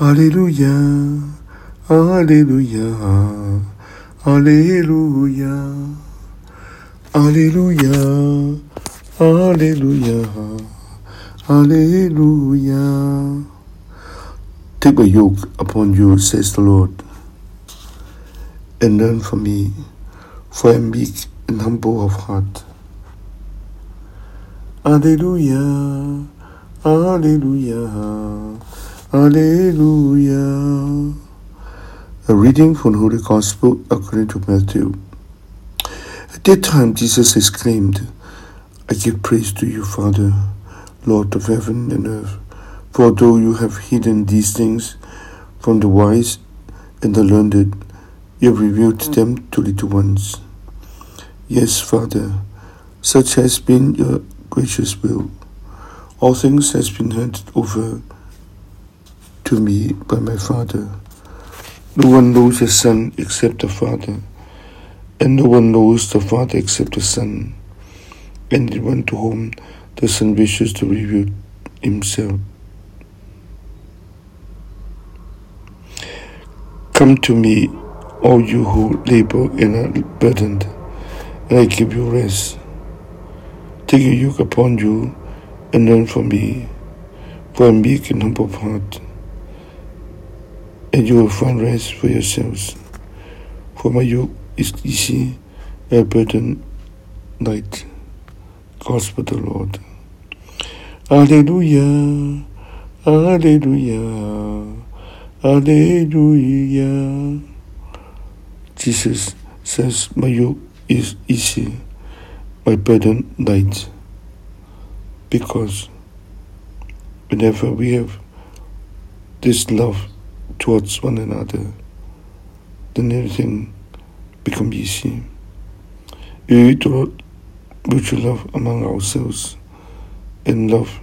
Alléluia, Alléluia, Alléluia, Alléluia, Alléluia, Alléluia. Take my yoke upon you, says the Lord, and learn from me, for I am meek and humble of heart. Alleluia, Alleluia, Alleluia. A reading from the Holy Gospel according to Matthew. At that time, Jesus exclaimed, I give praise to you, Father, Lord of heaven and earth, for though you have hidden these things from the wise and the learned, you have revealed them to little ones. Yes, Father, such has been your gracious will. All things has been handed over to me by my Father. No one knows the Son except the Father, and no one knows the Father except the Son, and the one to whom the Son wishes to reveal himself. Come to me, all you who labor and are burdened, and I give you rest. Take a yoke upon you and learn from me, for I am meek and humble of heart, and you will find rest for yourselves. For my yoke is easy, my burden light. Gospel the Lord. Alleluia, Alleluia, Alleluia. Jesus says, My yoke is easy my burden light because whenever we have this love towards one another, then everything becomes easy. If we do mutual love among ourselves and love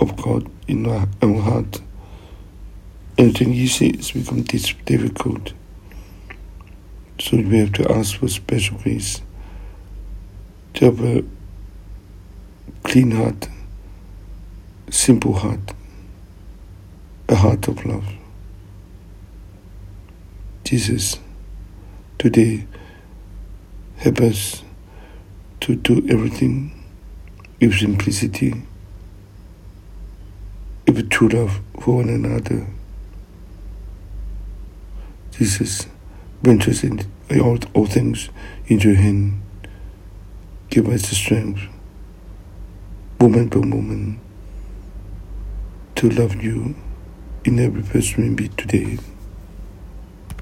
of God in our own heart. Anything easy is become difficult. So we have to ask for special grace to have a clean heart, simple heart, a heart of love. Jesus, today, help us to do everything with simplicity, with true love for one another. Jesus, bring us in all, all things into your hand. Give us the strength, moment by moment, to love you in every person we meet today.